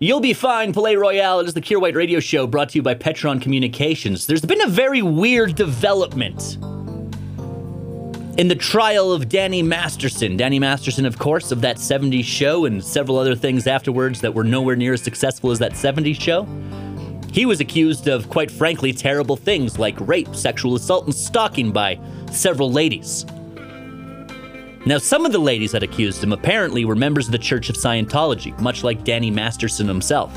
You'll be fine, Palais Royale. It is the Kier White Radio Show brought to you by Petron Communications. There's been a very weird development in the trial of Danny Masterson. Danny Masterson, of course, of that 70s show and several other things afterwards that were nowhere near as successful as that 70s show. He was accused of, quite frankly, terrible things like rape, sexual assault, and stalking by several ladies. Now, some of the ladies that accused him apparently were members of the Church of Scientology, much like Danny Masterson himself.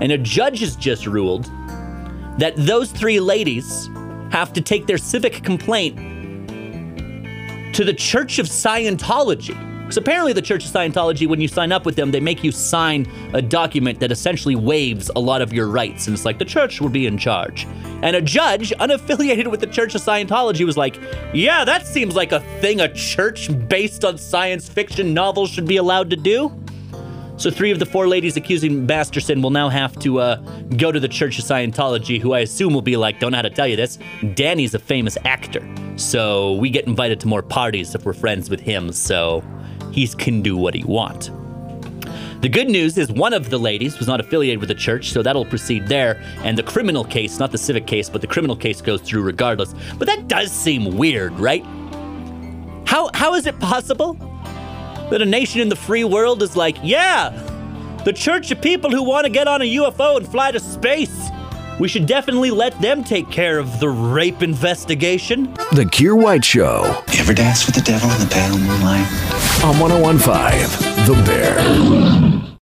And a judge has just ruled that those three ladies have to take their civic complaint to the Church of Scientology. Apparently, the Church of Scientology, when you sign up with them, they make you sign a document that essentially waives a lot of your rights. And it's like the church will be in charge. And a judge, unaffiliated with the Church of Scientology, was like, Yeah, that seems like a thing a church based on science fiction novels should be allowed to do. So, three of the four ladies accusing Masterson will now have to uh, go to the Church of Scientology, who I assume will be like, don't know how to tell you this. Danny's a famous actor. So, we get invited to more parties if we're friends with him. So, he can do what he want. The good news is one of the ladies was not affiliated with the church, so that'll proceed there. And the criminal case, not the civic case, but the criminal case goes through regardless. But that does seem weird, right? How, how is it possible that a nation in the free world is like, yeah, the church of people who want to get on a UFO and fly to space. We should definitely let them take care of the rape investigation. The Kier White Show You ever dance with the devil in the pale moonlight? on 1015 The Bear.